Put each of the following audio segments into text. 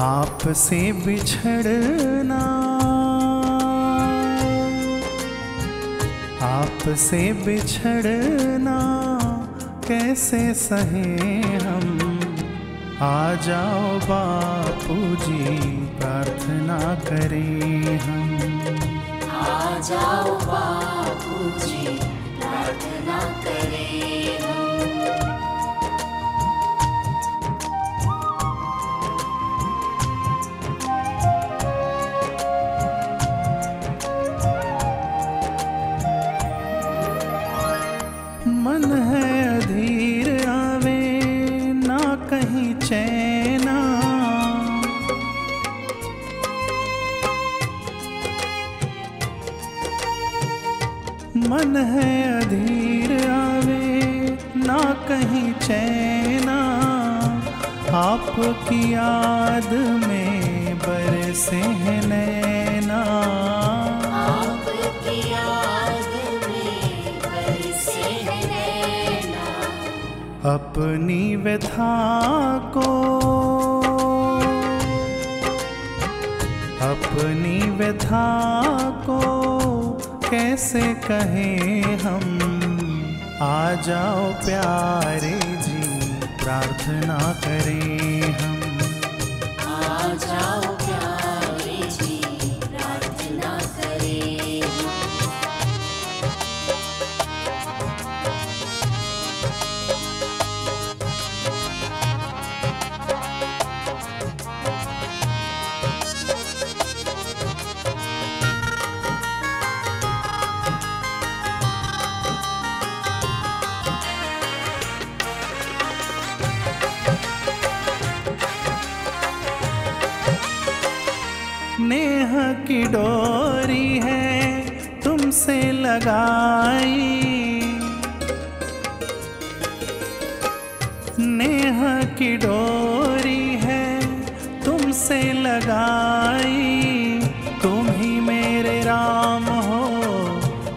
आपसे बिछड़ना। आपसे बिछड़ना। कैसे सहे हम? आ जाओ बापू जी, प्रार्थना करें हम। आ जाओ बापू जी मन है अधीर आवे, ना कहीं चैना मन है अधीर आवे, ना कहीं चैना आपकी याद में बरसे हैं नैना। आपकी याद अपनी व्यथा को। अपनी व्यथा को कैसे कहें हम? आ जाओ प्यारे जी, प्रार्थना करें हम। नेह की डोरी है तुमसे लगाई। नेह की डोरी है तुमसे लगाई। तुम ही मेरे राम हो,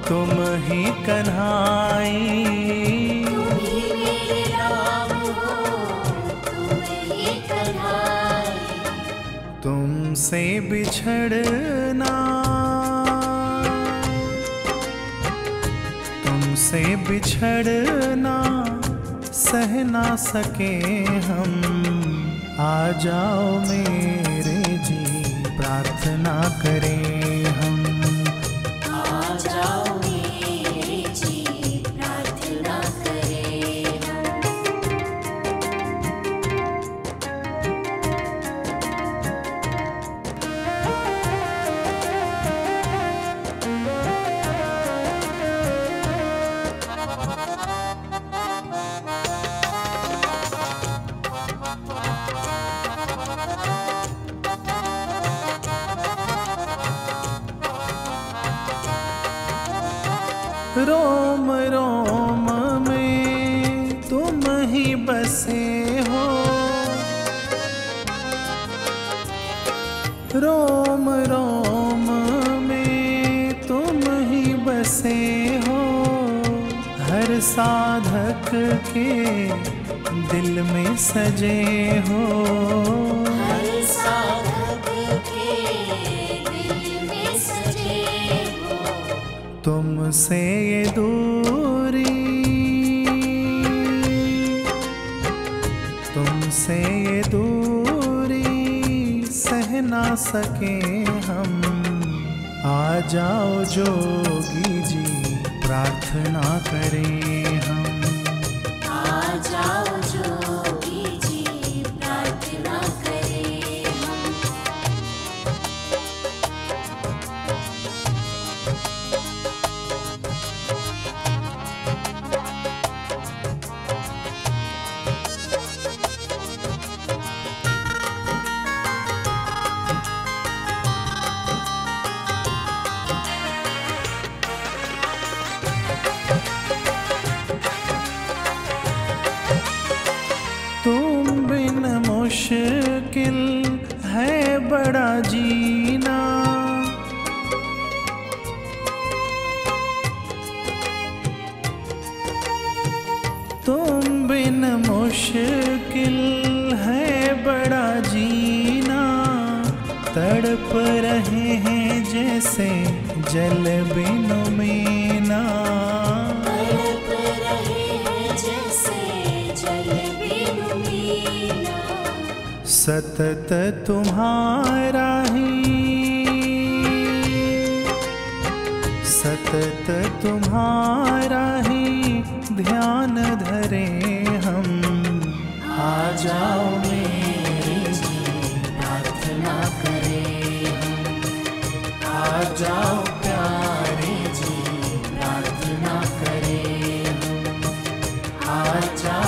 तुम ही कन्हाई। तुमसे बिछड़ना। तुमसे बिछड़ना सह ना सके हम। आ जाओ मेरे जी प्रार्थना करें। रोम रोम में तुम ही बसे हो। रोम रोम में तुम ही बसे हो। हर साधक के दिल में सजे हो। तुमसे ये दूरी। तुमसे ये दूरी सह ना सके हम। आ जाओ जोगी जी, प्रार्थना करें हम। आ जाओ मुश्किल है बड़ा जीना। तुम बिन मुश्किल है बड़ा जीना। तड़प रहे हैं जैसे जल बिन मीना। सतत तुम्हारा ही सतत तुम्हारा ही ध्यान धरे हम। आ जाओ प्रार्थना करें आ जाओ प्यारे जी प्रार्थना करें आ जाओ